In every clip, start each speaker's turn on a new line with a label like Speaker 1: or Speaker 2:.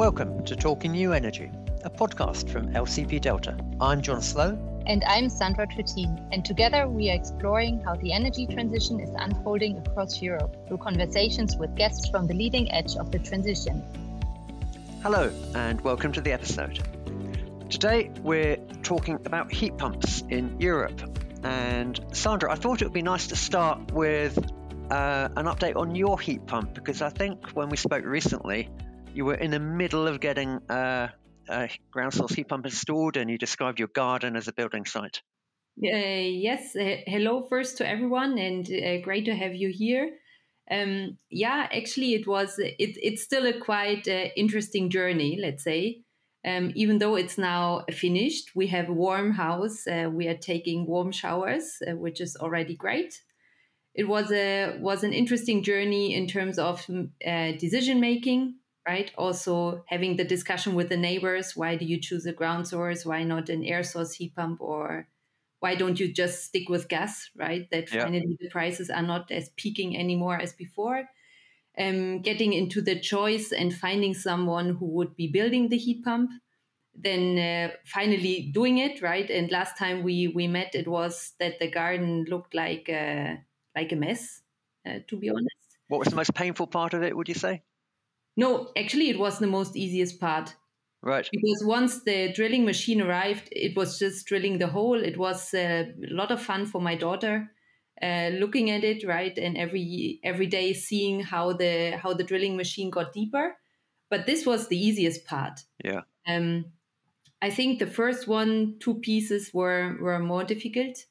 Speaker 1: Welcome to Talking New Energy, a podcast from LCP Delta. I'm Jon Slowe.
Speaker 2: And I'm Sandra Trittin. And together we are exploring how the energy transition is unfolding across Europe through conversations with guests from the leading edge of the transition.
Speaker 1: Hello, and welcome to the episode. Today we're talking about heat pumps in Europe. And Sandra, I thought it would be nice to start with uh, an update on your heat pump because I think when we spoke recently, you were in the middle of getting uh, a ground source heat pump installed and you described your garden as a building site.
Speaker 3: Uh, yes, uh, hello first to everyone and uh, great to have you here. Um, yeah, actually, it was it, it's still a quite uh, interesting journey, let's say. Um, even though it's now finished, we have a warm house. Uh, we are taking warm showers, which is already great. It was a was an interesting journey in terms of decision making right? Also having the discussion with the neighbors. Why do you choose a ground source? Why not an air source heat pump? Or why don't you just stick with gas, right? That yeah. finally the prices are not as peaking anymore as before. Um, getting into the choice and finding someone who would be building the heat pump then uh, finally doing it right and last time we we met it was that the garden looked like a, like a mess uh, to be honest
Speaker 1: what was the most painful part of it would you say
Speaker 3: no, actually, it was the most easiest part.
Speaker 1: Right.
Speaker 3: Because once the drilling machine arrived, it was just drilling the hole. It was uh, a lot of fun for my daughter, uh, looking at it, right, and every every day seeing how the how the drilling machine got deeper. But this was the easiest part.
Speaker 1: Yeah.
Speaker 3: Um, I think the first one, two pieces were were more difficult.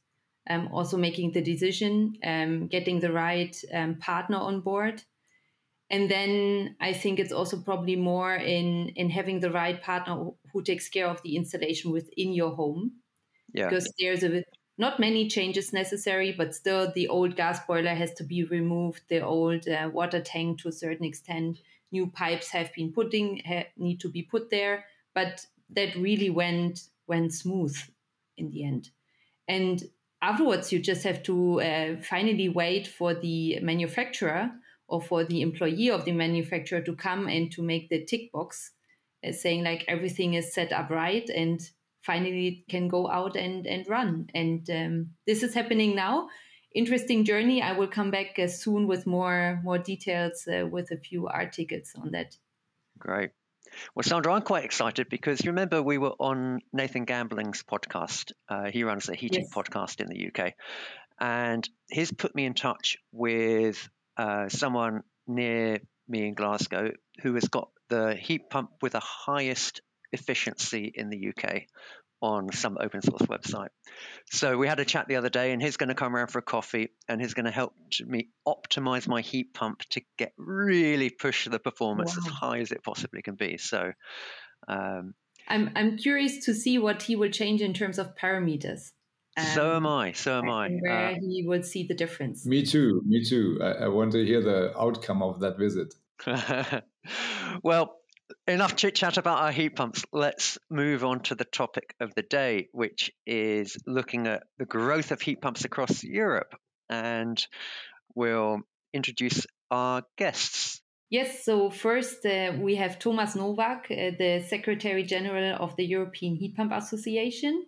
Speaker 3: Um, also making the decision, um, getting the right um, partner on board and then i think it's also probably more in in having the right partner who, who takes care of the installation within your home.
Speaker 1: Yeah.
Speaker 3: because there's a not many changes necessary but still the old gas boiler has to be removed the old uh, water tank to a certain extent new pipes have been putting ha, need to be put there. But that really went went smooth in the end. And afterwards you just have to uh, finally wait for the manufacturer or for the employee of the manufacturer to come and to make the tick box uh, saying like everything is set up right and finally it can go out and, and run. And um, this is happening now. Interesting journey. I will come back uh, soon with more more details uh, with a few articles on that.
Speaker 1: Great. Well, Sandra, I'm quite excited because you remember we were on Nathan Gambling's podcast. Uh, he runs a heating yes. podcast in the UK. And he's put me in touch with uh, someone near me in Glasgow who has got the heat pump with the highest efficiency in the UK on some open source website. So we had a chat the other day, and he's going to come around for a coffee, and he's going to help me optimize my heat pump to get really push the performance wow. as high as it possibly can be. So. Um,
Speaker 3: I'm I'm curious to see what he will change in terms of parameters.
Speaker 1: Um, so am I. So am I.
Speaker 3: Where uh, he would see the difference.
Speaker 4: Me too. Me too. I, I want to hear the outcome of that visit.
Speaker 1: well, enough chit chat about our heat pumps. Let's move on to the topic of the day, which is looking at the growth of heat pumps across Europe. And we'll introduce our guests.
Speaker 3: Yes, so first uh, we have Thomas Nowak, uh, the Secretary General of the European Heat Pump Association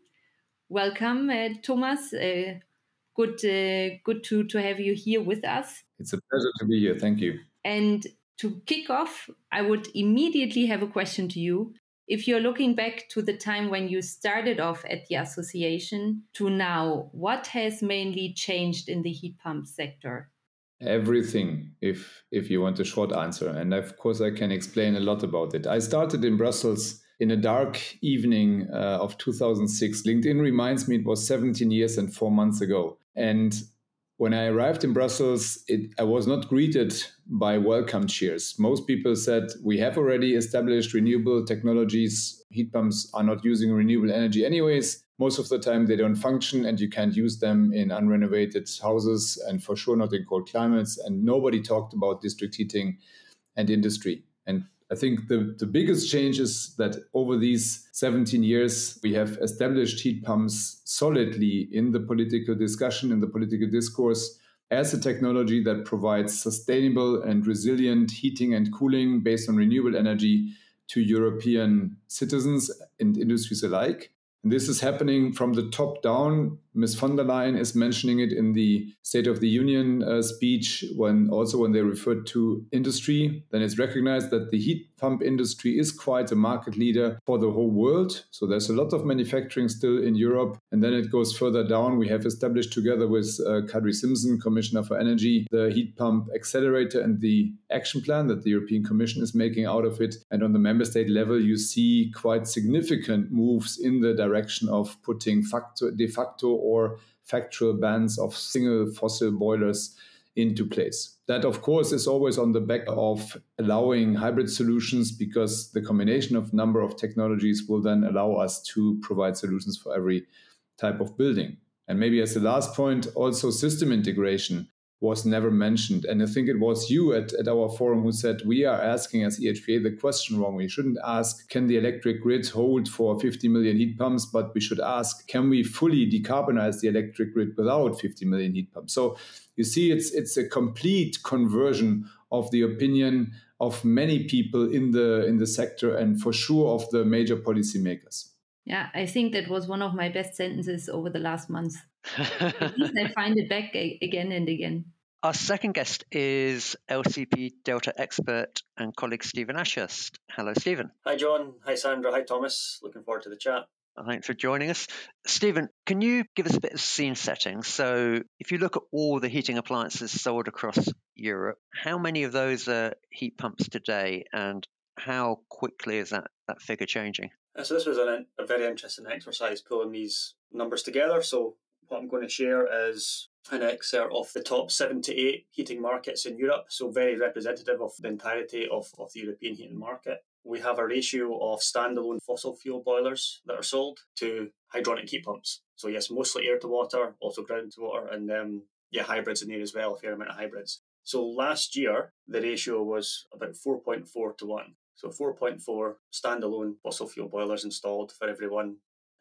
Speaker 3: welcome, uh, Thomas. Uh, good, uh, good to to have you here with us.
Speaker 4: It's a pleasure to be here. Thank you.
Speaker 3: And to kick off, I would immediately have a question to you. If you're looking back to the time when you started off at the association to now, what has mainly changed in the heat pump sector?
Speaker 4: Everything, if if you want a short answer, and of course I can explain a lot about it. I started in Brussels in a dark evening uh, of 2006. LinkedIn reminds me it was 17 years and four months ago. And when I arrived in Brussels, it, I was not greeted by welcome cheers. Most people said, We have already established renewable technologies. Heat pumps are not using renewable energy, anyways. Most of the time, they don't function, and you can't use them in unrenovated houses, and for sure not in cold climates. And nobody talked about district heating and industry. And I think the, the biggest change is that over these 17 years, we have established heat pumps solidly in the political discussion, in the political discourse, as a technology that provides sustainable and resilient heating and cooling based on renewable energy to European citizens and industries alike. And this is happening from the top down. Ms. von der Leyen is mentioning it in the State of the Union uh, speech when also when they referred to industry. Then it's recognized that the heat pump industry is quite a market leader for the whole world. So there's a lot of manufacturing still in Europe. And then it goes further down. We have established together with uh, Kadri Simson, Commissioner for Energy, the heat pump accelerator and the action plan that the European Commission is making out of it. And on the member state level, you see quite significant moves in the direction of putting facto, de facto or factual bans of single fossil boilers into place. That, of course, is always on the back of allowing hybrid solutions because the combination of number of technologies will then allow us to provide solutions for every type of building. And maybe as the last point, also system integration was never mentioned. And I think it was you at, at our forum who said we are asking as EHPA the question wrong. We shouldn't ask, can the electric grid hold for 50 million heat pumps? But we should ask, can we fully decarbonize the electric grid without 50 million heat pumps? So you see, it's it's a complete conversion of the opinion of many people in the in the sector and for sure of the major policymakers.
Speaker 3: Yeah, I think that was one of my best sentences over the last month. At least I find it back again and again.
Speaker 1: Our second guest is LCP Delta expert and colleague Steven Ashurst. Hello, Steven.
Speaker 5: Hi, Jon. Hi, Sandra. Hi, Thomas. Looking forward to the chat.
Speaker 1: Thanks for joining us. Steven, can you give us a bit of scene setting? So, if you look at all the heating appliances sold across Europe, how many of those are heat pumps today, and how quickly is that, that figure changing?
Speaker 5: Uh, so, this was an, a very interesting exercise pulling these numbers together. So, what I'm going to share is an excerpt of the top seven to eight heating markets in Europe, so very representative of the entirety of, of the European heating market. We have a ratio of standalone fossil fuel boilers that are sold to hydronic heat pumps. So, yes, mostly air to water, also ground to water, and um, yeah, hybrids in there as well, a fair amount of hybrids. So, last year, the ratio was about 4.4 to 1. So, 4.4 standalone fossil fuel boilers installed for every one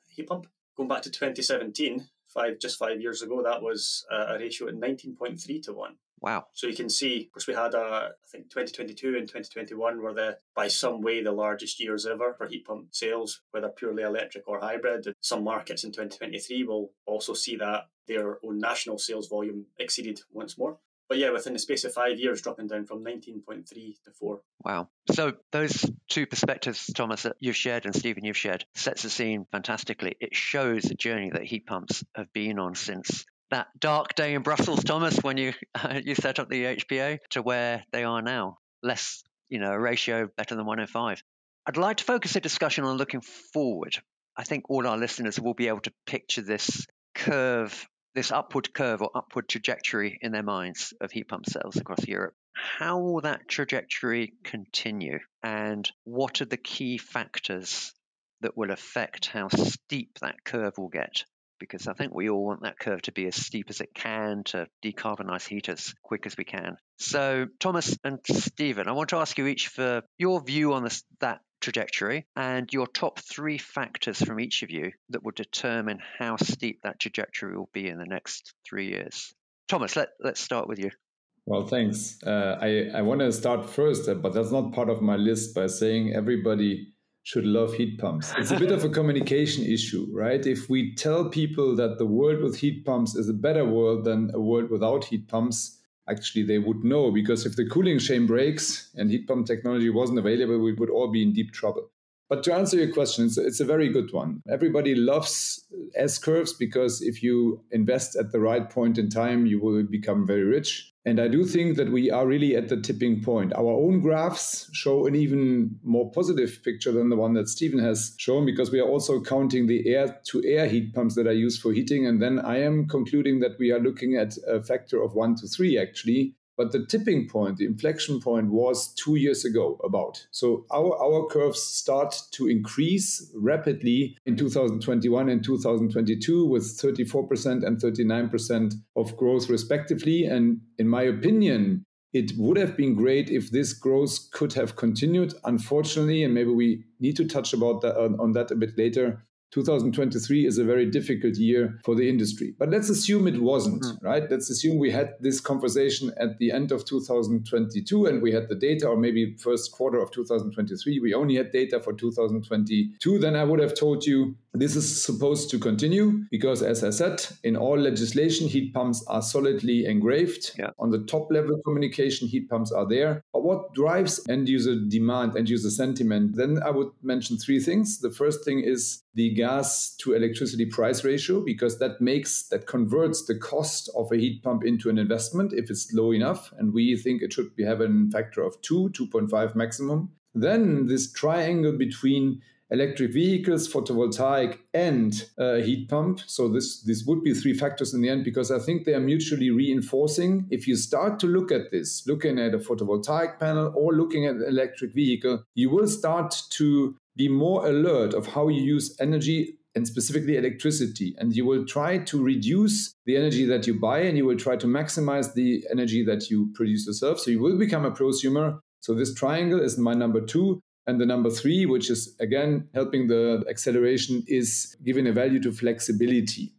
Speaker 5: heat pump. Going back to 2017, five just five years ago, that was a ratio at 19.3 to 1.
Speaker 1: Wow.
Speaker 5: So you can see, of course, we had, a, I think 2022 and 2021 were the, by some way, the largest years ever for heat pump sales, whether purely electric or hybrid. Some markets in 2023 will also see that their own national sales volume exceeded once more but yeah, within the space of five years, dropping down from 19.3 to 4.
Speaker 1: Wow. So those two perspectives, Thomas, that you've shared and Steven, you've shared, sets the scene fantastically. It shows the journey that heat pumps have been on since that dark day in Brussels, Thomas, when you you set up the EHPA to where they are now. Less, you know, a ratio better than 105. I'd like to focus the discussion on looking forward. I think all our listeners will be able to picture this curve this upward curve or upward trajectory in their minds of heat pump sales across Europe. How will that trajectory continue? And what are the key factors that will affect how steep that curve will get? Because I think we all want that curve to be as steep as it can to decarbonize heat as quick as we can. So, Thomas and Steven, I want to ask you each for your view on this, that trajectory and your top three factors from each of you that will determine how steep that trajectory will be in the next three years. Thomas, let, let's start with you.
Speaker 4: Well, thanks. Uh, I, I want to start first, uh, but that's not part of my list by saying everybody should love heat pumps. It's a bit of a communication issue, right? If we tell people that the world with heat pumps is a better world than a world without heat pumps, actually they would know because if the cooling chain breaks and heat pump technology wasn't available, we would all be in deep trouble. But to answer your question, it's, it's a very good one. Everybody loves S curves because if you invest at the right point in time, you will become very rich. And I do think that we are really at the tipping point. Our own graphs show an even more positive picture than the one that Steven has shown because we are also counting the air to air heat pumps that are used for heating. And then I am concluding that we are looking at a factor of one to three actually but the tipping point, the inflection point was two years ago about. So our, our curves start to increase rapidly in 2021 and 2022 with 34% and 39% of growth respectively. And in my opinion, it would have been great if this growth could have continued. Unfortunately, and maybe we need to touch about that on, on that a bit later, 2023 is a very difficult year for the industry. But let's assume it wasn't, mm. right? Let's assume we had this conversation at the end of 2022 and we had the data, or maybe first quarter of 2023, we only had data for 2022. Then I would have told you this is supposed to continue because, as I said, in all legislation, heat pumps are solidly engraved. Yeah. On the top level communication, heat pumps are there. But what drives end user demand, end user sentiment? Then I would mention three things. The first thing is the gas to electricity price ratio because that makes that converts the cost of a heat pump into an investment if it's low enough and we think it should be have a factor of 2 2.5 maximum. Then this triangle between electric vehicles photovoltaic and uh, heat pump. So this this would be three factors in the end because i think they are mutually reinforcing. If you start to look at this looking at a photovoltaic panel or looking at an electric vehicle you will start to be more alert of how you use energy and specifically electricity. And you will try to reduce the energy that you buy and you will try to maximize the energy that you produce yourself. So you will become a prosumer. So this triangle is my number two. And the number three, which is again helping the acceleration, is giving a value to flexibility.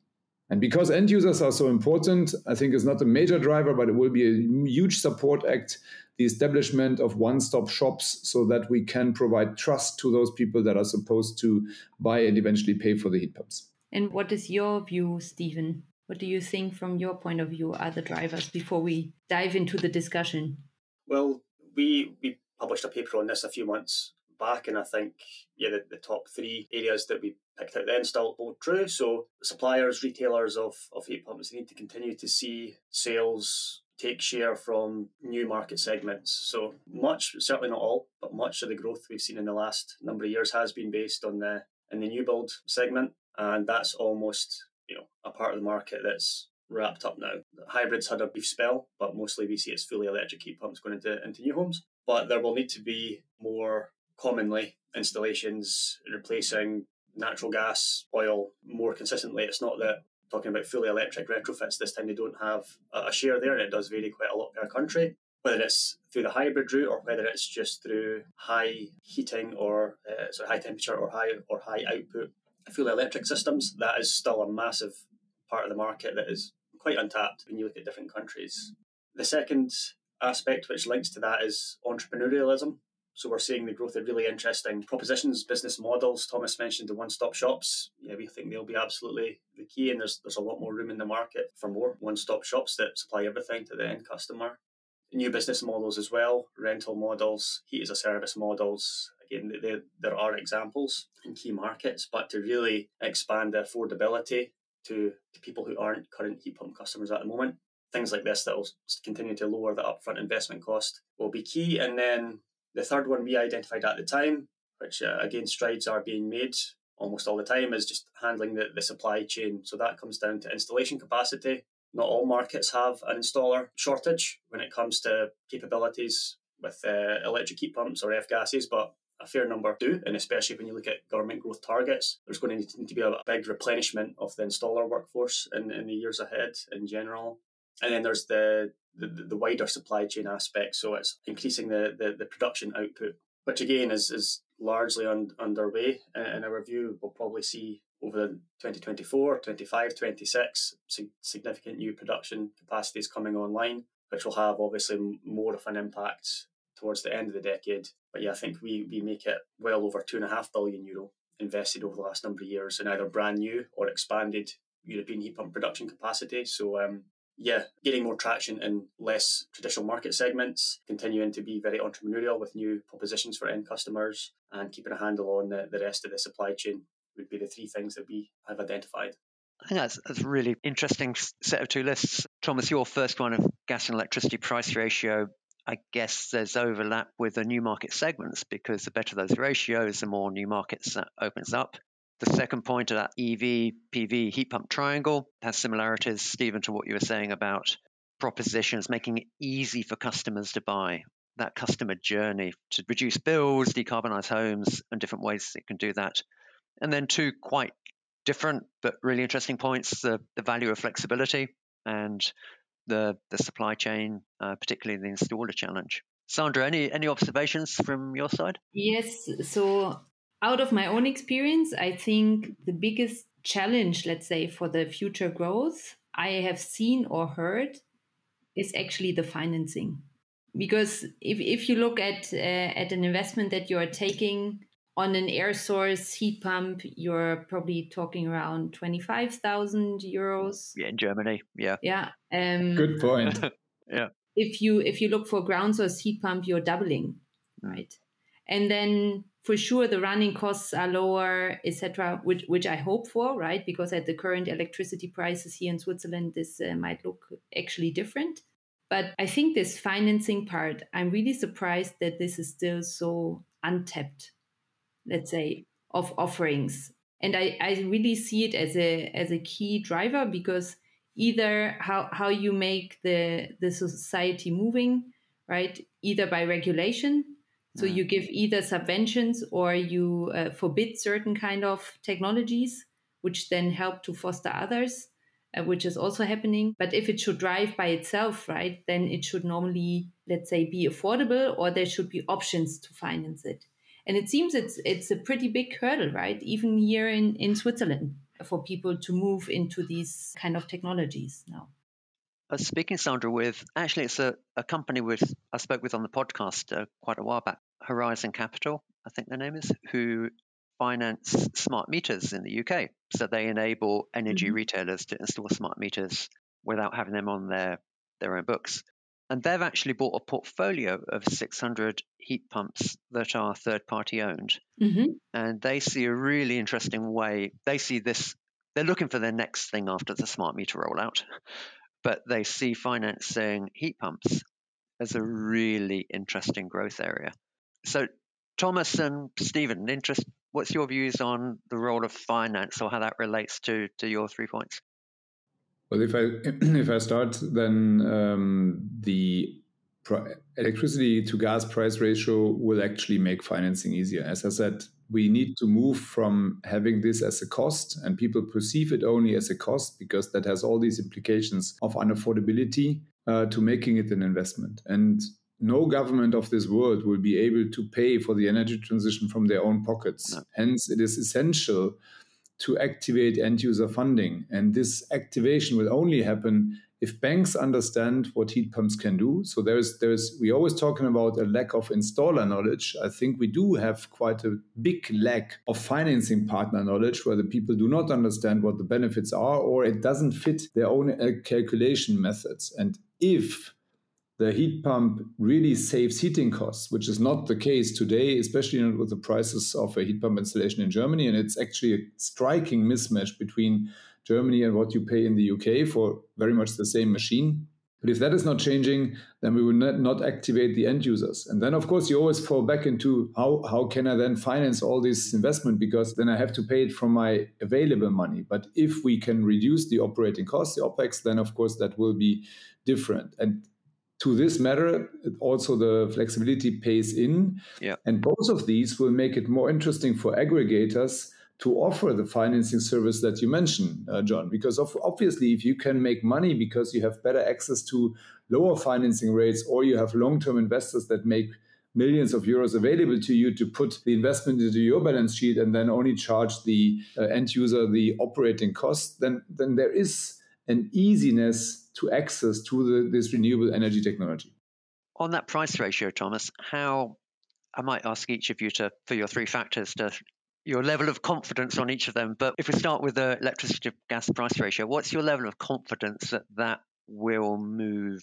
Speaker 4: And because end users are so important, I think it's not a major driver, but it will be a huge support act the establishment of one-stop shops so that we can provide trust to those people that are supposed to buy and eventually pay for the heat pumps.
Speaker 3: And what is your view, Steven? What do you think from your point of view are the drivers before we dive into the discussion?
Speaker 5: Well, we we published a paper on this a few months back, and I think yeah, the, the top three areas that we picked out then still hold true. So suppliers, retailers of, of heat pumps need to continue to see sales take share from new market segments. So much, certainly not all, but much of the growth we've seen in the last number of years has been based on the in the new build segment, and that's almost you know a part of the market that's wrapped up now. Hybrids had a brief spell, but mostly we see it's fully electric heat pumps going into into new homes. But there will need to be more commonly installations replacing natural gas, oil more consistently. It's not that talking about fully electric retrofits, this time they don't have a share there, and it does vary quite a lot per country. Whether it's through the hybrid route or whether it's just through high heating or uh, so high temperature or high or high output fully electric systems, that is still a massive part of the market that is quite untapped when you look at different countries. The second aspect which links to that is entrepreneurialism. So we're seeing the growth of really interesting propositions, business models. Thomas mentioned the one-stop shops. Yeah, we think they'll be absolutely the key, and there's there's a lot more room in the market for more one-stop shops that supply everything to the end customer. New business models as well, rental models, heat as a service models. Again, they, there are examples in key markets, but to really expand the affordability to, to people who aren't current heat pump customers at the moment, things like this that will continue to lower the upfront investment cost will be key. And then the third one we identified at the time, which uh, again strides are being made almost all the time, is just handling the, the supply chain. So that comes down to installation capacity. Not all markets have an installer shortage when it comes to capabilities with uh, electric heat pumps or F gases, but a fair number do, and especially when you look at government growth targets, there's going to need to be a big replenishment of the installer workforce in, in the years ahead in general. And then there's the the, the wider supply chain aspect. So it's increasing the, the, the production output, which again is, is largely un, underway. In our view, we'll probably see over 2024, 25, 26, significant new production capacities coming online, which will have obviously more of an impact towards the end of the decade. But yeah, I think we, we make it well over two and a half billion euro invested over the last number of years in either brand new or expanded European heat pump production capacity. So um, yeah, getting more traction in less traditional market segments, continuing to be very entrepreneurial with new propositions for end customers, and keeping a handle on the, the rest of the supply chain would be the three things that we have identified.
Speaker 1: I think that's, that's a really interesting set of two lists. Thomas, your first one of gas and electricity price ratio, I guess there's overlap with the new market segments because the better those ratios, the more new markets that opens up. The second point of that EV PV heat pump triangle has similarities, Stephen, to what you were saying about propositions, making it easy for customers to buy. That customer journey to reduce bills, decarbonize homes, and different ways it can do that. And then two quite different but really interesting points: the, the value of flexibility and the the supply chain, uh, particularly the installer challenge. Sandra, any any observations from your side?
Speaker 3: Yes. So out of my own experience, I think the biggest challenge, let's say, for the future growth I have seen or heard is actually the financing. Because if, if you look at uh, at an investment that you are taking on an air source heat pump, you're probably talking around twenty five thousand euros.
Speaker 1: Yeah, in Germany. Yeah.
Speaker 3: Yeah. Um,
Speaker 4: Good point.
Speaker 1: yeah.
Speaker 3: If you if you look for ground source heat pump, you're doubling, right? And then for sure the running costs are lower etc which, which i hope for right? Because at the current electricity prices here in switzerland this uh, might look actually different. But i think this financing part i'm really surprised that this is still so untapped let's say of offerings. And i, I really see it as a as a key driver because either how, how you make the the society moving right? Either by regulation so you give either subventions or you uh, forbid certain kind of technologies, which then help to foster others, uh, which is also happening. But if it should drive by itself, right, then it should normally, let's say, be affordable, or there should be options to finance it. And it seems it's it's a pretty big hurdle, right? Even here in, in Switzerland, for people to move into these kind of technologies now.
Speaker 1: Uh, speaking, Sandra, with actually, it's a, a company with I spoke with on the podcast uh, quite a while back, Horizon Capital, I think their name is, who finance smart meters in the UK. So they enable energy mm-hmm. retailers to install smart meters without having them on their, their own books. And they've actually bought a portfolio of 600 heat pumps that are third party owned. Mm-hmm. And they see a really interesting way. They see this, they're looking for their next thing after the smart meter rollout but they see financing heat pumps as a really interesting growth area. So, Thomas and Steven, interest. What's your views on the role of finance, or how that relates to to your three points?
Speaker 4: Well, if I if I start, then um, the electricity to gas price ratio will actually make financing easier. As I said, we need to move from having this as a cost and people perceive it only as a cost because that has all these implications of unaffordability uh, to making it an investment. And no government of this world will be able to pay for the energy transition from their own pockets. No. Hence, it is essential to activate end user funding. And this activation will only happen if banks understand what heat pumps can do. So there's there's we always talking about a lack of installer knowledge. I think we do have quite a big lack of financing partner knowledge where the people do not understand what the benefits are or it doesn't fit their own uh, calculation methods. And if the heat pump really saves heating costs, which is not the case today, especially with the prices of a heat pump installation in Germany. And it's actually a striking mismatch between Germany and what you pay in the UK for very much the same machine. But if that is not changing, then we will not, not activate the end users. And then, of course, you always fall back into how, how can I then finance all this investment? Because then I have to pay it from my available money. But if we can reduce the operating costs, the OPEX, then, of course, that will be different. And to this matter, also the flexibility pays in.
Speaker 1: Yeah.
Speaker 4: And both of these will make it more interesting for aggregators to offer the financing service that you mentioned, uh, Jon. Because of, obviously, if you can make money because you have better access to lower financing rates or you have long term investors that make millions of euros available to you to put the investment into your balance sheet and then only charge the uh, end user the operating cost, then, then there is an easiness to access to the, this renewable energy technology.
Speaker 1: On that price ratio, Thomas, how I might ask each of you to, for your three factors, to your level of confidence on each of them. But if we start with the electricity to gas price ratio, what's your level of confidence that that will move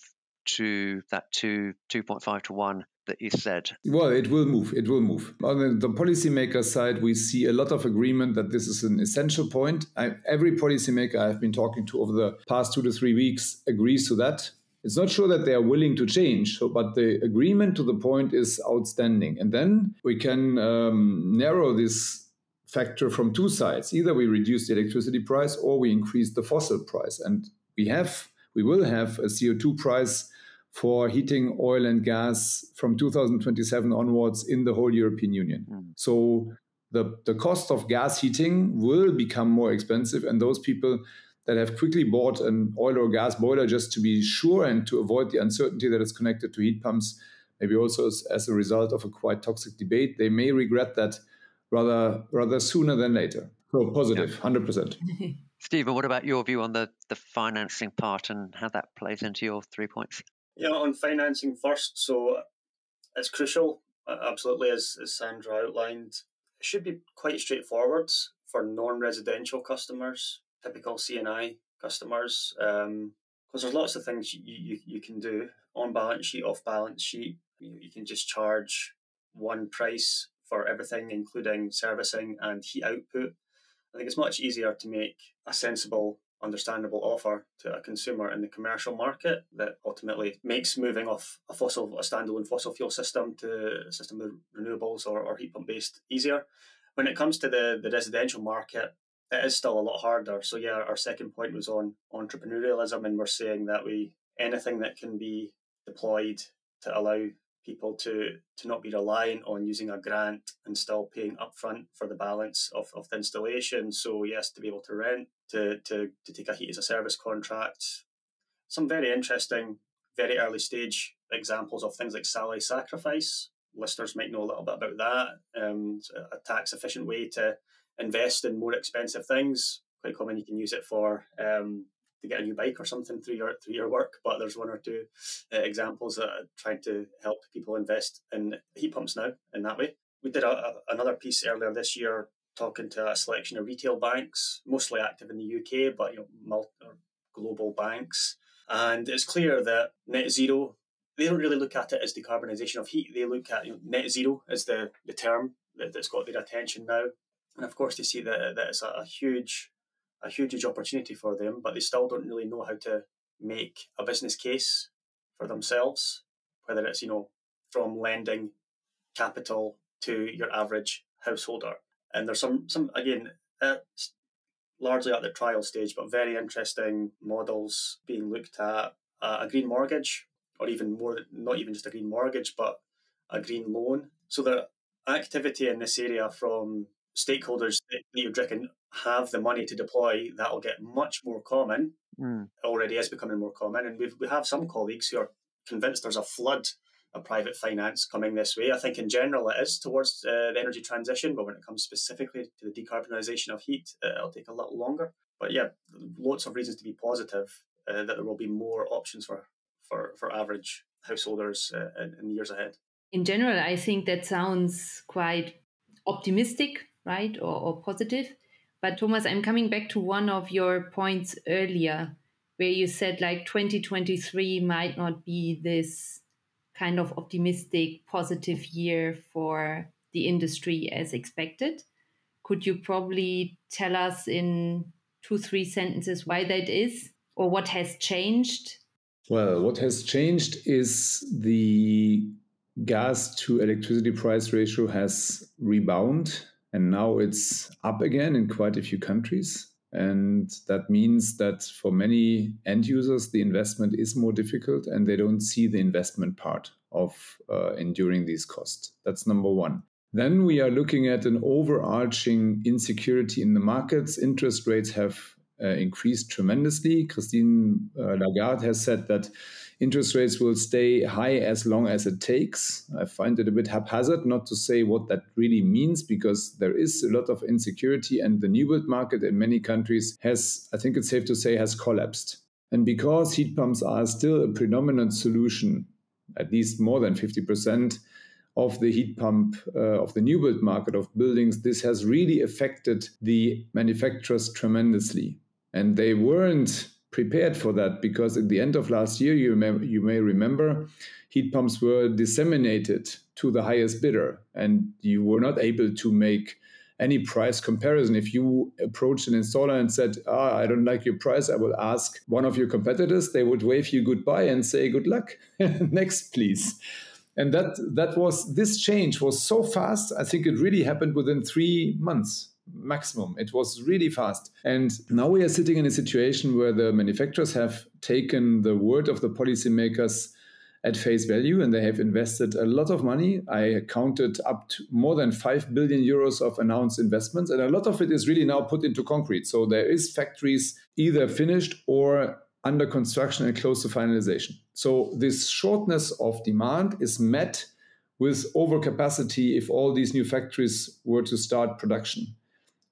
Speaker 1: to that two 2.5 to 1 that you said?
Speaker 4: Well, it will move. It will move. On the policymaker side, we see a lot of agreement that this is an essential point. I, every policymaker I've been talking to over the past two to three weeks agrees to that. It's not sure that they are willing to change, so, but the agreement to the point is outstanding. And then we can um, narrow this factor from two sides. Either we reduce the electricity price or we increase the fossil price. And we have, we will have a CO2 price for heating oil and gas from 2027 onwards in the whole European Union. Mm. So the, the cost of gas heating will become more expensive, and those people that have quickly bought an oil or gas boiler just to be sure and to avoid the uncertainty that is connected to heat pumps, maybe also as, as a result of a quite toxic debate, they may regret that rather rather sooner than later. So positive, hundred percent.
Speaker 1: Steven, what about your view on the, the financing part and how that plays into your three points?
Speaker 5: Yeah, on financing first. So it's crucial, absolutely, as, as Sandra outlined. It should be quite straightforward for non-residential customers, typical C&I customers, because um, there's lots of things you, you, you can do on balance sheet, off balance sheet. You, you can just charge one price for everything, including servicing and heat output. I think it's much easier to make a sensible, understandable offer to a consumer in the commercial market that ultimately makes moving off a fossil, a standalone fossil fuel system to a system with renewables or, or heat pump based easier. When it comes to the, the residential market, it is still a lot harder. So yeah, our second point was on entrepreneurialism, and we're saying that we anything that can be deployed to allow people to to not be reliant on using a grant and still paying upfront for the balance of, of the installation. So yes, to be able to rent, to to to take a heat as a service contract. Some very interesting, very early stage examples of things like salary sacrifice. Listeners might know a little bit about that. Um, a tax efficient way to invest in more expensive things. Quite common. You can use it for um, to get a new bike or something through your through your work. But there's one or two uh, examples that are trying to help people invest in heat pumps now in that way. We did a, a, another piece earlier this year talking to a selection of retail banks, mostly active in the UK, but you know, multi, global banks. And it's clear that net zero, they don't really look at it as decarbonisation of heat. They look at you know, net zero as the, the term that, has got their attention now. And of course, they see that, that it's a, a huge a huge, opportunity for them, but they still don't really know how to make a business case for themselves, whether it's, you know, from lending capital to your average householder. And there's some, some again, it's largely at the trial stage, but very interesting models being looked at. Uh, a green mortgage, or even more, not even just a green mortgage, but a green loan. So the activity in this area from stakeholders that you're drinking have the money to deploy, that'll get much more common. Mm. Already is becoming more common, and we've, we have some colleagues who are convinced there's a flood of private finance coming this way. I think in general it is towards uh, the energy transition, but when it comes specifically to the decarbonisation of heat, uh, it'll take a little longer. But yeah, lots of reasons to be positive uh, that there will be more options for for, for average householders uh, in, in years ahead.
Speaker 3: In general, I think that sounds quite optimistic, right, or, or positive. But Thomas, I'm coming back to one of your points earlier where you said like 2023 might not be this kind of optimistic, positive year for the industry as expected. Could you probably tell us in two, three sentences why that is or what has changed?
Speaker 4: Well, what has changed is the gas to electricity price ratio has rebound and now it's up again in quite a few countries. And that means that for many end users, the investment is more difficult and they don't see the investment part of uh, enduring these costs. That's number one. Then we are looking at an overarching insecurity in the markets. Interest rates have increased tremendously. Christine uh, Lagarde has said that interest rates will stay high as long as it takes. I find it a bit haphazard not to say what that really means because there is a lot of insecurity, and the new build market in many countries has, I think it's safe to say, has collapsed. And because heat pumps are still a predominant solution, at least more than 50%, of the heat pump uh, of the new build market of buildings, this has really affected the manufacturers tremendously. And they weren't prepared for that because at the end of last year, you may, you may remember, heat pumps were disseminated to the highest bidder, and you were not able to make any price comparison. If you approached an installer and said, ah, I don't like your price, I will ask one of your competitors, they would wave you goodbye and say, good luck. Next, please. And that that was this change was so fast. I think it really happened within three months maximum. It was really fast. And now we are sitting in a situation where the manufacturers have taken the word of the policymakers at face value and they have invested a lot of money. I counted up to more than 5 billion euros of announced investments and a lot of it is really now put into concrete. So there is factories either finished or under construction and close to finalization. So this shortness of demand is met with overcapacity if all these new factories were to start production.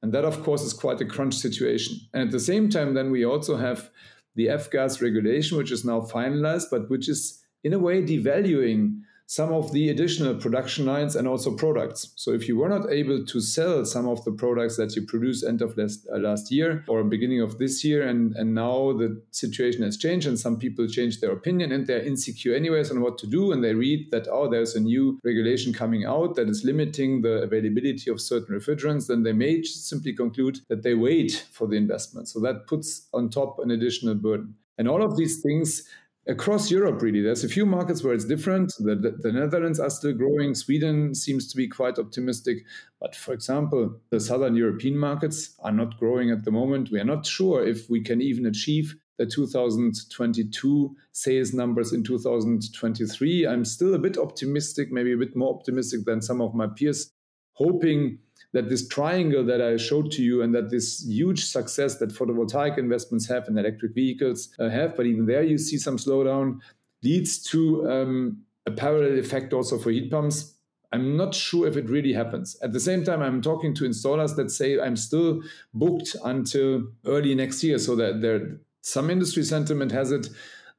Speaker 4: And that, of course, is quite a crunch situation. And at the same time, then we also have the F gas regulation, which is now finalized, but which is in a way devaluing some of the additional production lines and also products. So if you were not able to sell some of the products that you produced end of last, uh, last year or beginning of this year, and, and now the situation has changed and some people change their opinion and they're insecure anyways on what to do, and they read that, oh, there's a new regulation coming out that is limiting the availability of certain refrigerants, then they may simply conclude that they wait for the investment. So that puts on top an additional burden. And all of these things across Europe, really. There's a few markets where it's different. The, the, the, Netherlands are still growing. Sweden seems to be quite optimistic. But for example, the southern European markets are not growing at the moment. We are not sure if we can even achieve the 2022 sales numbers in 2023. I'm still a bit optimistic, maybe a bit more optimistic than some of my peers, hoping that this triangle that I showed to you and that this huge success that photovoltaic investments have and electric vehicles uh, have, but even there you see some slowdown, leads to um, a parallel effect also for heat pumps. I'm not sure if it really happens. At the same time, I'm talking to installers that say I'm still booked until early next year, so that there some industry sentiment has it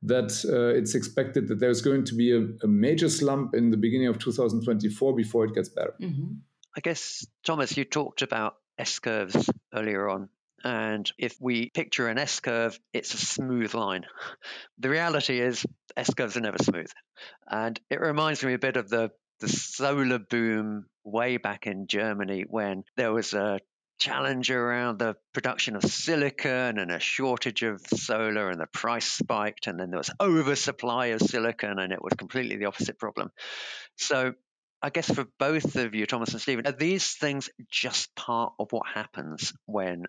Speaker 4: that uh, it's expected that there's going to be a, a, major slump in the beginning of 2024 before it gets better. Mm-hmm.
Speaker 1: I guess, Thomas, you talked about S curves earlier on. And if we picture an S curve, it's a smooth line. The reality is, S curves are never smooth. And it reminds me a bit of the, the solar boom way back in Germany when there was a challenge around the production of silicon and a shortage of solar and the price spiked and then there was oversupply of silicon and it was completely the opposite problem so I guess for both of you, Thomas and Steven, are these things just part of what happens when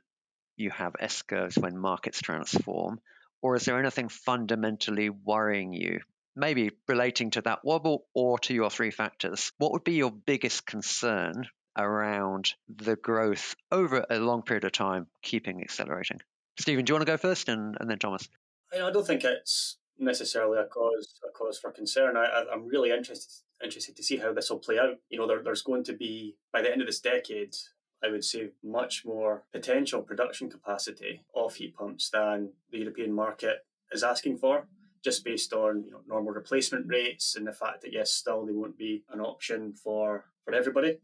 Speaker 1: you have S curves, when markets transform? Or is there anything fundamentally worrying you? Maybe relating to that wobble or to your three factors. What would be your biggest concern around the growth over a long period of time, keeping accelerating? Steven, do you want to go first and, and then Thomas?
Speaker 5: I don't think it's necessarily a cause a cause for concern. I, I'm really interested interested to see how this will play out. You know, there, there's going to be by the end of this decade, I would say much more potential production capacity of heat pumps than the European market is asking for, just based on you know normal replacement rates and the fact that yes, still they won't be an option for for everybody,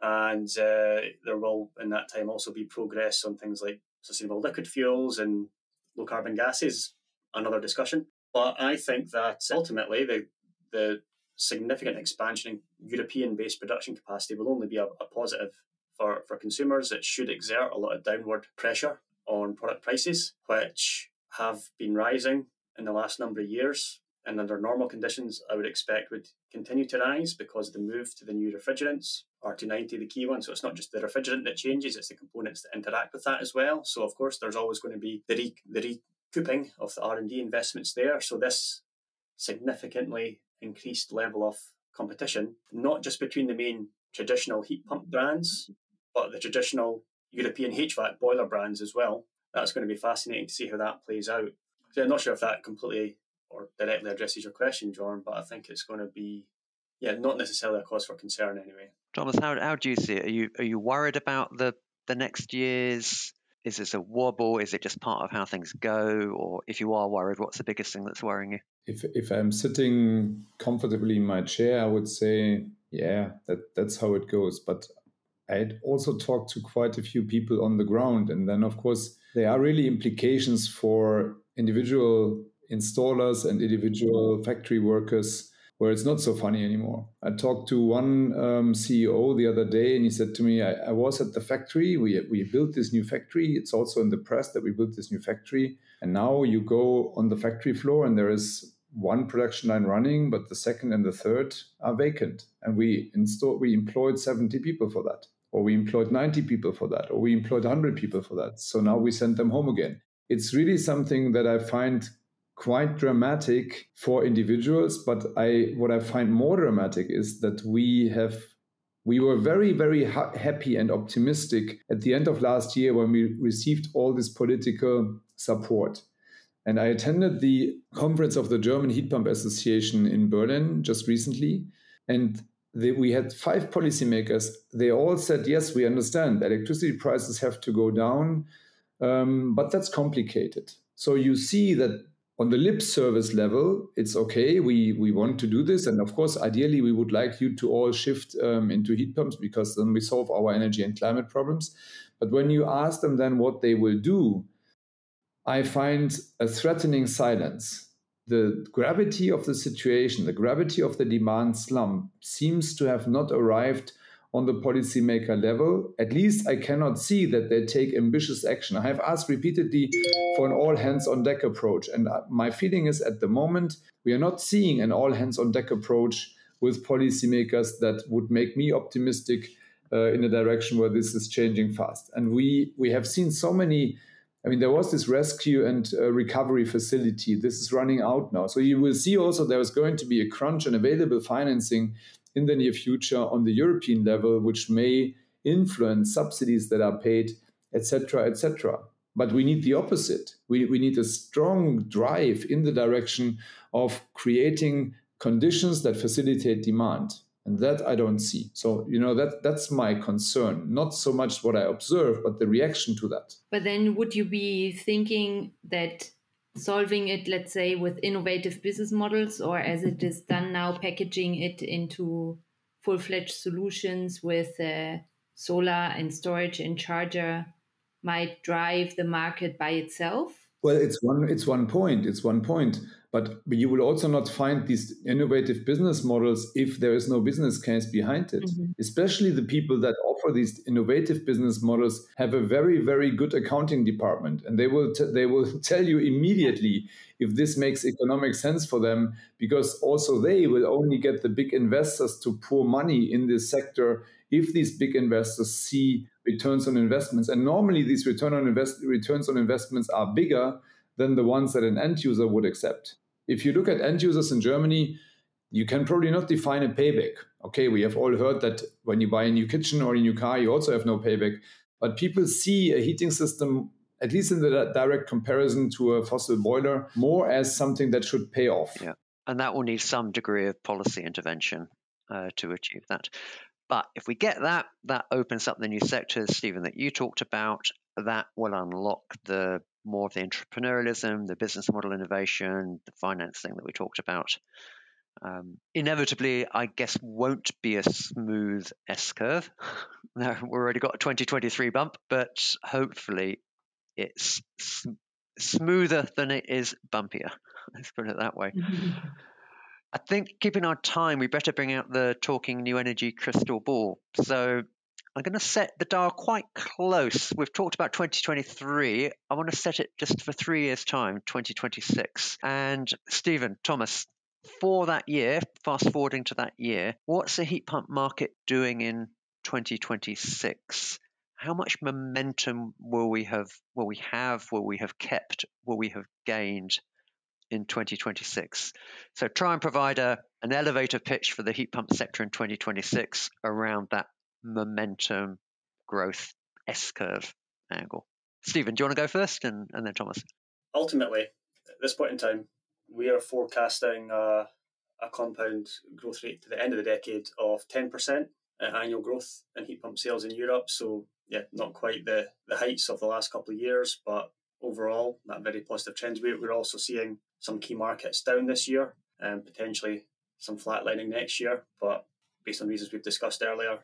Speaker 5: and uh, there will in that time also be progress on things like sustainable liquid fuels and low carbon gases. Another discussion. But I think that ultimately the the significant expansion in European based production capacity will only be a, a, positive for, for consumers. It should exert a lot of downward pressure on product prices, which have been rising in the last number of years. And under normal conditions, I would expect would continue to rise because the move to the new refrigerants, R290, the key one. So it's not just the refrigerant that changes, it's the components that interact with that as well. So of course, there's always going to be the, re- the recouping of the R&D investments there. So this significantly increased level of competition, not just between the main traditional heat pump brands, but the traditional European HVAC boiler brands as well. That's going to be fascinating to see how that plays out. So I'm not sure if that completely or directly addresses your question, Jon, but I think it's going to be, yeah, not necessarily a cause for concern anyway.
Speaker 1: Thomas, how, how do you see it? Are you are you worried about the the next years? Is this a wobble? Is it just part of how things go? Or if you are worried, what's the biggest thing that's worrying you?
Speaker 4: If if I'm sitting comfortably in my chair, I would say, yeah, that that's how it goes. But I'd also talked to quite a few people on the ground, and then of course there are really implications for individual installers and individual factory workers where it's not so funny anymore. I talked to one um, CEO the other day, and he said to me, I, I, was at the factory. We, we built this new factory. It's also in the press that we built this new factory. And now you go on the factory floor, and there is one production line running, but the second and the third are vacant. And we installed, we employed 70 people for that, or we employed 90 people for that, or we employed 100 people for that. So now we send them home again. It's really something that I find quite dramatic for individuals but i what i find more dramatic is that we have we were very very ha- happy and optimistic at the end of last year when we received all this political support and i attended the conference of the german heat pump association in berlin just recently and we had five policymakers. They all said, yes, we understand electricity prices have to go down, um, but that's complicated. So you see that on the lip service level, it's okay. We we want to do this, and of course, ideally, we would like you to all shift um, into heat pumps because then we solve our energy and climate problems. But when you ask them then what they will do, I find a threatening silence. The gravity of the situation, the gravity of the demand slump, seems to have not arrived on the policymaker level. At least I cannot see that they take ambitious action. I have asked repeatedly for an all hands on deck approach. And uh, my feeling is at the moment, we are not seeing an all hands on deck approach with policymakers that would make me optimistic uh, in a direction where this is changing fast. And we, we have seen so many. I mean, there was this rescue and uh, recovery facility. This is running out now. So you will see also there is going to be a crunch and available financing in the near future on the European level, which may influence subsidies that are paid, etc., etc. But we need the opposite. We, we need a strong drive in the direction of creating conditions that facilitate demand. And that I don't see. So, you know, that that's my concern. Not so much what I observe, but the reaction to that.
Speaker 3: But then would you be thinking that solving it, let's say, with innovative business models, or as it is done now, packaging it into full fledged solutions with uh, solar and storage and charger might drive the market by itself?
Speaker 4: Well, it's one it's one point. It's one point. But you will also not find these innovative business models if there is no business case behind it. Mm-hmm. Especially the people that offer these innovative business models have a very, very good accounting department, and they will t- they will tell you immediately if this makes economic sense for them, because also they will only get the big investors to pour money in this sector if these big investors see returns on investments. And normally, these return on invest returns on investments are bigger than the ones that an end user would accept. If you look at end users in Germany, you can probably not define a payback. Okay, we have all heard that when you buy a new kitchen or a new car, you also have no payback. But people see a heating system, at least in the direct comparison to a fossil boiler, more as something that should pay off.
Speaker 1: Yeah. And that will need some degree of policy intervention uh, to achieve that. But if we get that, that opens up the new sectors, Steven, that you talked about. That will unlock the more of the entrepreneurialism, the business model innovation, the financing that we talked about. Um, inevitably, I guess, won't be a smooth S curve. now, we've already got a 2023 bump, but hopefully it's sm- smoother than it is bumpier. Let's put it that way. I think keeping our time, we better bring out the talking new energy crystal ball. So I'm going to set the dial quite close. We've talked about 2023. I want to set it just for three years' time, 2026. And Steven, Thomas, for that year, fast forwarding to that year, what's the heat pump market doing in 2026? How much momentum will we have? Will we have? Will we have kept? Will we have gained in 2026? So try and provide a, an elevator pitch for the heat pump sector in 2026 around that momentum growth S curve angle. Steven, do you want to go first and, and then Thomas?
Speaker 5: Ultimately, at this point in time, we are forecasting a, a compound growth rate to the end of the decade of 10% annual growth in heat pump sales in Europe. So, yeah, not quite the, the heights of the last couple of years, but overall, that very positive trends. We're also seeing some key markets down this year and potentially some flatlining next year. But based on reasons we've discussed earlier,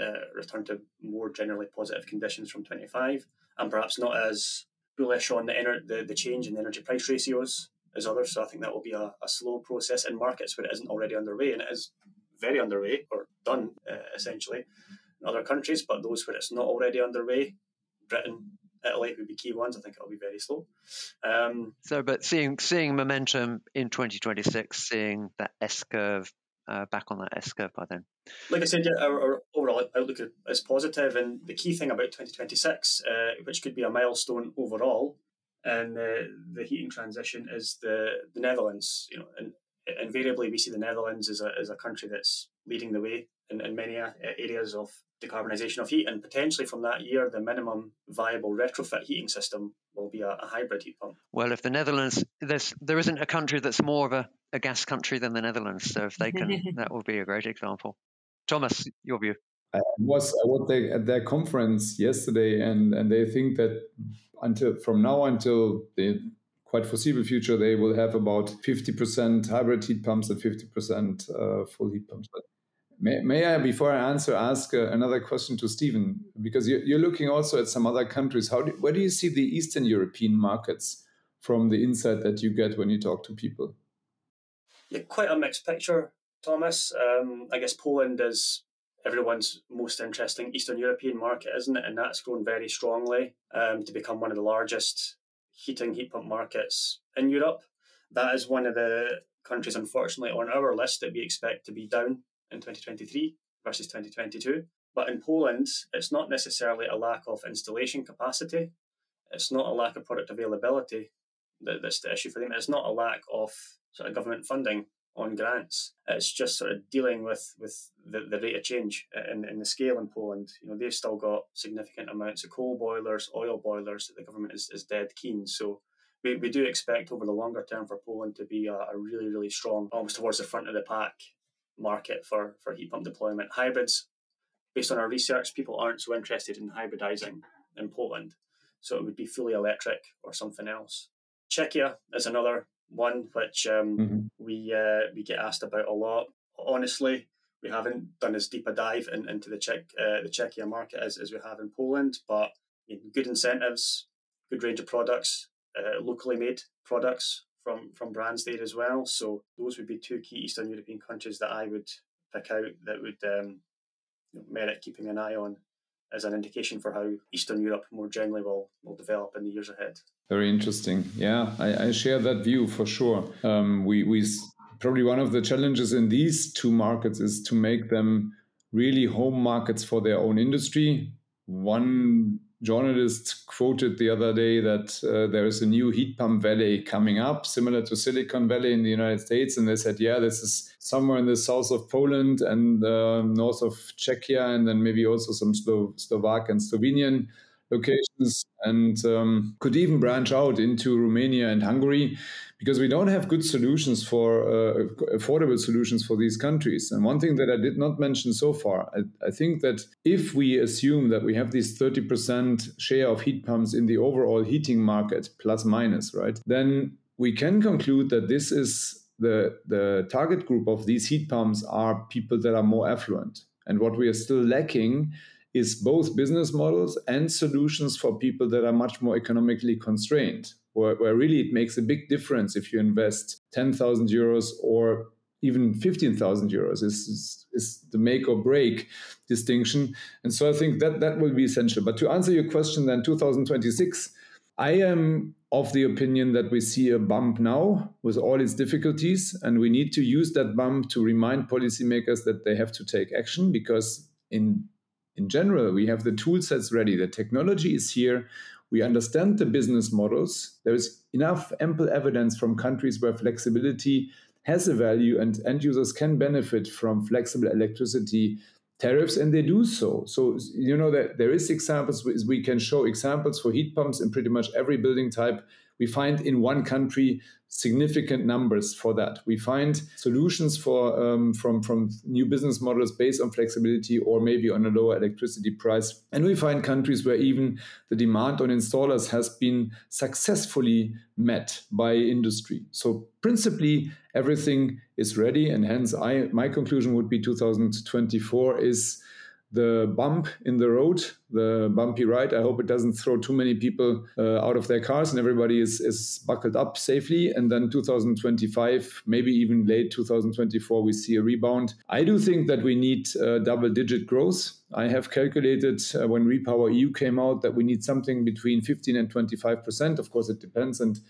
Speaker 5: uh, return to more generally positive conditions from 25, and perhaps not as bullish on the, ener- the, the change in the energy price ratios as others. So I think that will be a, a slow process in markets where it isn't already underway, and it is very underway or done uh, essentially in other countries. But those where it's not already underway, Britain, Italy would be key ones. I think it'll be very slow. Um,
Speaker 1: so, but seeing seeing momentum in 2026, seeing that S curve uh, back on that S curve by then.
Speaker 5: Like I said, yeah, our, our, overall outlook is positive, and the key thing about 2026, uh, which could be a milestone overall, and the, the heating transition is the the Netherlands. You know, and invariably we see the Netherlands as a as a country that's leading the way in, in many areas of decarbonisation of heat, and potentially from that year, the minimum viable retrofit heating system will be a, a, hybrid heat pump.
Speaker 1: Well, if the Netherlands, there's there isn't a country that's more of a, a gas country than the Netherlands, so if they can, that would be a great example. Thomas, your view.
Speaker 4: I was I was at their conference yesterday, and and they think that until from now until the quite foreseeable future, they will have about 50% hybrid heat pumps and 50% uh, full heat pumps. But may, may I, before I answer, ask uh, another question to Steven? Because you're, you're, looking also at some other countries. How do, where do you see the Eastern European markets from the insight that you get when you talk to people?
Speaker 5: Yeah, quite a mixed picture, Thomas. Um, I guess Poland is everyone's most interesting Eastern European market, isn't it? And that's grown very strongly um, to become one of the largest heating heat pump markets in Europe. That is one of the countries, unfortunately, on our list that we expect to be down in 2023 versus 2022. But in Poland, it's not necessarily a lack of installation capacity. It's not a lack of product availability that, that's the issue for them. It's not a lack of sort of government funding on grants. It's just sort of dealing with with the, the rate of change in, in the scale in Poland. You know, they've still got significant amounts of coal boilers, oil boilers that the government is, is dead keen. So we, we do expect over the longer term for Poland to be a, a really, really strong, almost towards the front of the pack market for, for heat pump deployment. Hybrids, based on our research, people aren't so interested in hybridizing in Poland. So it would be fully electric or something else. Czechia is another one which um, mm-hmm. we uh, we get asked about a lot. Honestly, we haven't done as deep a dive in, into the Czech uh, the Czechia market as, as we have in Poland, but good incentives, good range of products, uh, locally made products from from brands there as well. So those would be two key Eastern European countries that I would pick out that would um, merit keeping an eye on as an indication for how Eastern Europe more generally will, will develop in the years ahead.
Speaker 4: Very interesting. Yeah, I, I share that view for sure. Um, we, we probably one of the challenges in these two markets is to make them really home markets for their own industry. One journalist quoted the other day that uh, there is a new heat pump valley coming up, similar to Silicon Valley in the United States. And they said, yeah, this is somewhere in the south of Poland and uh, north of Czechia, and then maybe also some Slo- Slovak and Slovenian locations, and um, could even branch out into Romania and Hungary because we don't have good solutions for uh, affordable solutions for these countries. And one thing that I did not mention so far, I, I think that if we assume that we have this 30% share of heat pumps in the overall heating market, plus minus, right, then we can conclude that this is the, the target group of these heat pumps are people that are more affluent. And what we are still lacking is both business models and solutions for people that are much more economically constrained where, where really it makes a big difference if you invest 10,000 euros or even 15,000 euros is, is, is, the make or break distinction. And so I think that that will be essential. But to answer your question, then 2026, I am of the opinion that we see a bump now with all its difficulties, and we need to use that bump to remind policymakers that they have to take action because in in general we have the tool sets ready. The technology is here. We understand the business models. There is enough ample evidence from countries where flexibility has a value and end users can benefit from flexible electricity tariffs and they do so so you know that there is examples we can show examples for heat pumps in pretty much every building type we find in one country significant numbers for that. We find solutions for um, from from new business models based on flexibility or maybe on a lower electricity price. And we find countries where even the demand on installers has been successfully met by industry. So principally everything is ready, and hence I my conclusion would be 2024 is the bump in the road, the bumpy ride. I hope it doesn't throw too many people uh, out of their cars and everybody is, is buckled up safely. And then 2025, maybe even late 2024, we see a rebound. I do think that we need uh, double digit growth. I have calculated uh, when REPowerEU came out that we need something between 15 and 25%. Of course, it depends. And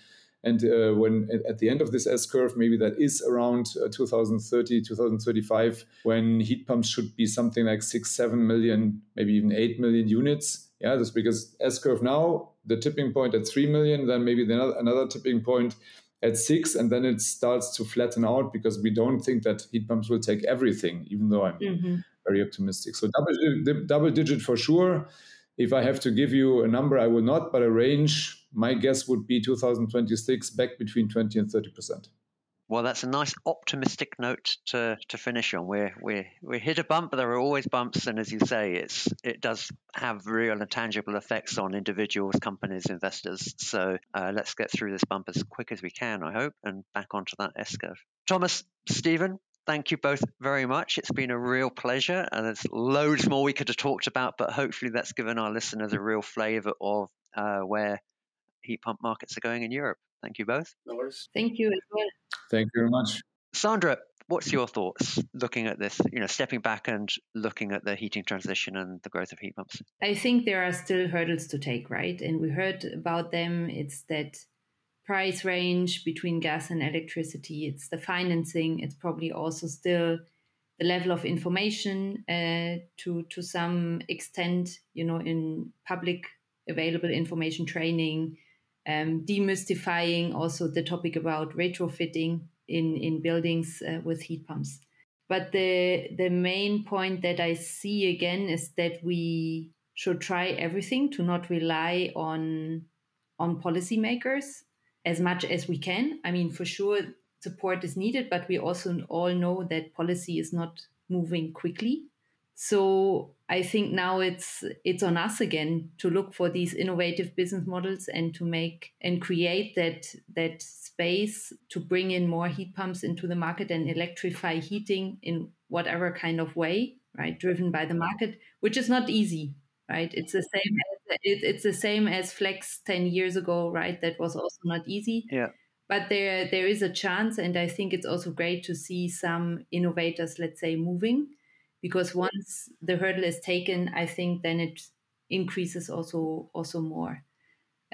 Speaker 4: and uh, when at the end of this S curve, maybe that is around uh, 2030, 2035, when heat pumps should be something like six, seven million, maybe even eight million units. Yeah, that's because S curve now, the tipping point at three million, then maybe another, another tipping point at six, and then it starts to flatten out because we don't think that heat pumps will take everything, even though I'm mm-hmm. very optimistic. So double, double digit for sure. If I have to give you a number, I will not, but a range my guess would be 2026 back between 20 and 30 percent.
Speaker 1: Well, that's a nice optimistic note to, to finish on. We're, we we hit a bump, but there are always bumps, and as you say, it's it does have real and tangible effects on individuals, companies, investors. So uh, let's get through this bump as quick as we can, I hope, and back onto that S curve. Thomas, Steven, thank you both very much. It's been a real pleasure, and there's loads more we could have talked about, but hopefully that's given our listeners a real flavour of uh, where heat pump markets are going in Europe. Thank you both.
Speaker 5: No worries.
Speaker 3: Thank you as well.
Speaker 4: Thank you very much.
Speaker 1: Sandra, what's your thoughts looking at this, you know, stepping back and looking at the heating transition and the growth of heat pumps?
Speaker 3: I think there are still hurdles to take, right? And we heard about them. It's that price range between gas and electricity, it's the financing, it's probably also still the level of information uh, to to some extent, you know, in public available information training, um, demystifying also the topic about retrofitting in in buildings uh, with heat pumps. But the the main point that I see again is that we should try everything to not rely on on policymakers as much as we can. I mean, for sure, support is needed, but we also all know that policy is not moving quickly. So I think now it's it's on us again to look for these innovative business models and to make and create that that space to bring in more heat pumps into the market and electrify heating in whatever kind of way, right? Driven by the market, which is not easy, right? It's the same mm-hmm. as it, it's the same as Flex ten years ago, right? That was also not easy.
Speaker 1: Yeah.
Speaker 3: But there there is a chance, and I think it's also great to see some innovators, let's say, moving, because once the hurdle is taken, I think then it increases also also more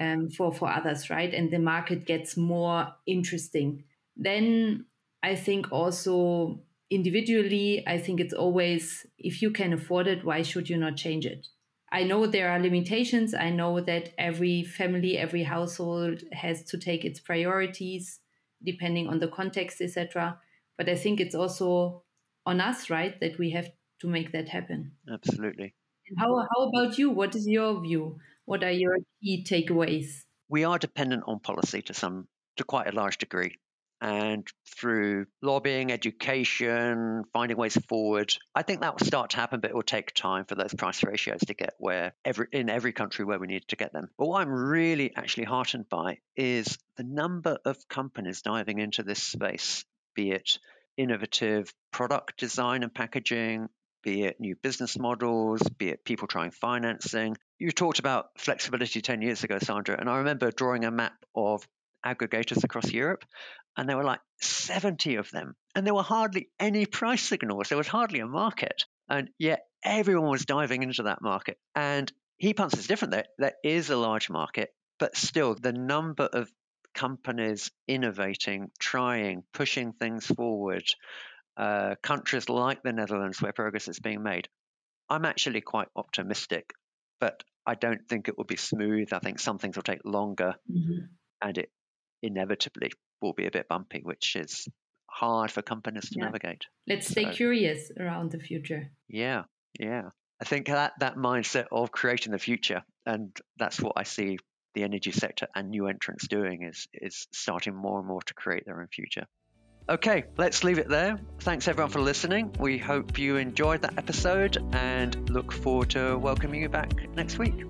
Speaker 3: um, for for others, right? And the market gets more interesting. Then I think also individually, I think it's always if you can afford it, why should you not change it? I know there are limitations. I know that every family, every household has to take its priorities depending on the context, etc. But I think it's also on us, right, that we have to make that happen.
Speaker 1: Absolutely.
Speaker 3: And how how about you? What is your view? What are your key takeaways?
Speaker 1: We are dependent on policy to some to quite a large degree and through lobbying, education, finding ways forward. I think that will start to happen, but it will take time for those price ratios to get where every in every country where we need to get them. But what I'm really actually heartened by is the number of companies diving into this space, be it innovative product design and packaging, be it new business models, be it people trying financing. You talked about flexibility 10 years ago, Sandra, and I remember drawing a map of aggregators across Europe and there were like 70 of them. And there were hardly any price signals. There was hardly a market. And yet everyone was diving into that market. And heat pumps is different. There, there is a large market, but still the number of companies innovating, trying, pushing things forward, uh, countries like the Netherlands where progress is being made, I'm actually quite optimistic. But I don't think it will be smooth. I think some things will take longer. Mm-hmm. And it inevitably will be a bit bumpy, which is hard for companies to yeah. navigate.
Speaker 3: Let's stay so, curious around the future.
Speaker 1: Yeah, yeah. I think that that mindset of creating the future, and that's what I see the energy sector and new entrants doing is is starting more and more to create their own future. Okay, let's leave it there. Thanks everyone for listening. We hope you enjoyed that episode and look forward to welcoming you back next week.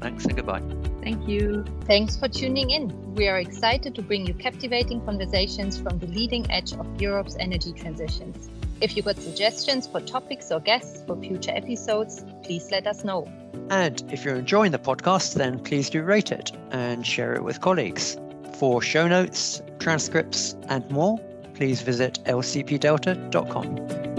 Speaker 1: Thanks and goodbye.
Speaker 3: Thank you.
Speaker 2: Thanks for tuning in. We are excited to bring you captivating conversations from the leading edge of Europe's energy transitions. If you got suggestions for topics or guests for future episodes, please let us know.
Speaker 1: And if you're enjoying the podcast, then please do rate it and share it with colleagues. For show notes, transcripts, and more, please visit lcpdelta.com.